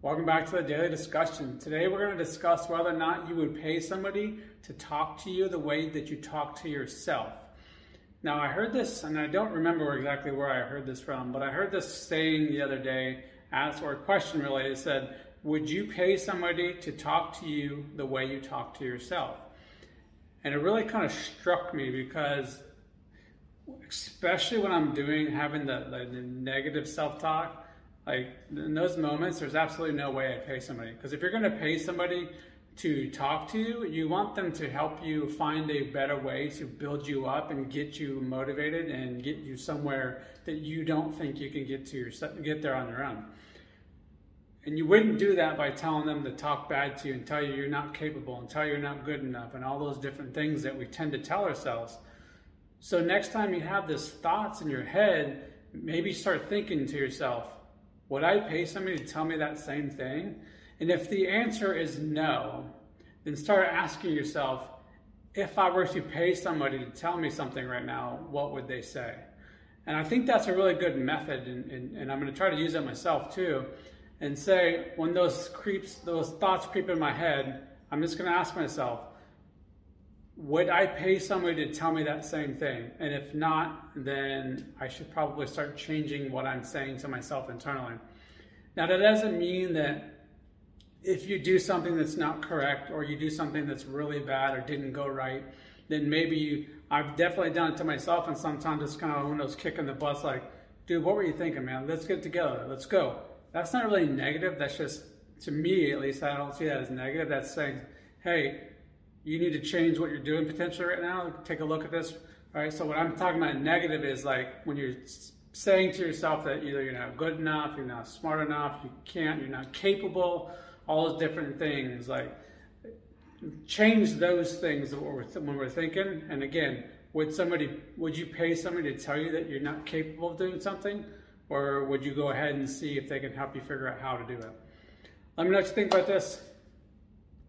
Welcome back to the daily discussion. Today we're going to discuss whether or not you would pay somebody to talk to you the way that you talk to yourself. Now, I heard this, and I don't remember exactly where I heard this from, but I heard this saying the other day, asked or a question really. It said, Would you pay somebody to talk to you the way you talk to yourself? And it really kind of struck me because, especially when I'm doing having the, the negative self talk, like in those moments, there's absolutely no way I'd pay somebody. Because if you're going to pay somebody to talk to you, you want them to help you find a better way to build you up and get you motivated and get you somewhere that you don't think you can get to your, get there on your own. And you wouldn't do that by telling them to talk bad to you and tell you you're not capable and tell you you're not good enough and all those different things that we tend to tell ourselves. So next time you have these thoughts in your head, maybe start thinking to yourself, would I pay somebody to tell me that same thing? And if the answer is no, then start asking yourself, if I were to pay somebody to tell me something right now, what would they say? And I think that's a really good method, and, and, and I'm going to try to use it myself too. And say, when those creeps, those thoughts creep in my head, I'm just going to ask myself, would I pay somebody to tell me that same thing? And if not, then I should probably start changing what I'm saying to myself internally. Now, that doesn't mean that if you do something that's not correct or you do something that's really bad or didn't go right, then maybe you, I've definitely done it to myself and sometimes it's kind of one of those kicking the butts like, dude, what were you thinking, man? Let's get together. Let's go. That's not really negative. That's just, to me at least, I don't see that as negative. That's saying, hey, you need to change what you're doing potentially right now. Take a look at this. All right. So what I'm talking about negative is like when you're saying to yourself that either you're not good enough, you're not smart enough, you can't, you're not capable, all those different things. Like change those things when we're, thinking. And again, would somebody, would you pay somebody to tell you that you're not capable of doing something? Or would you go ahead and see if they can help you figure out how to do it? Let me know what you think about this.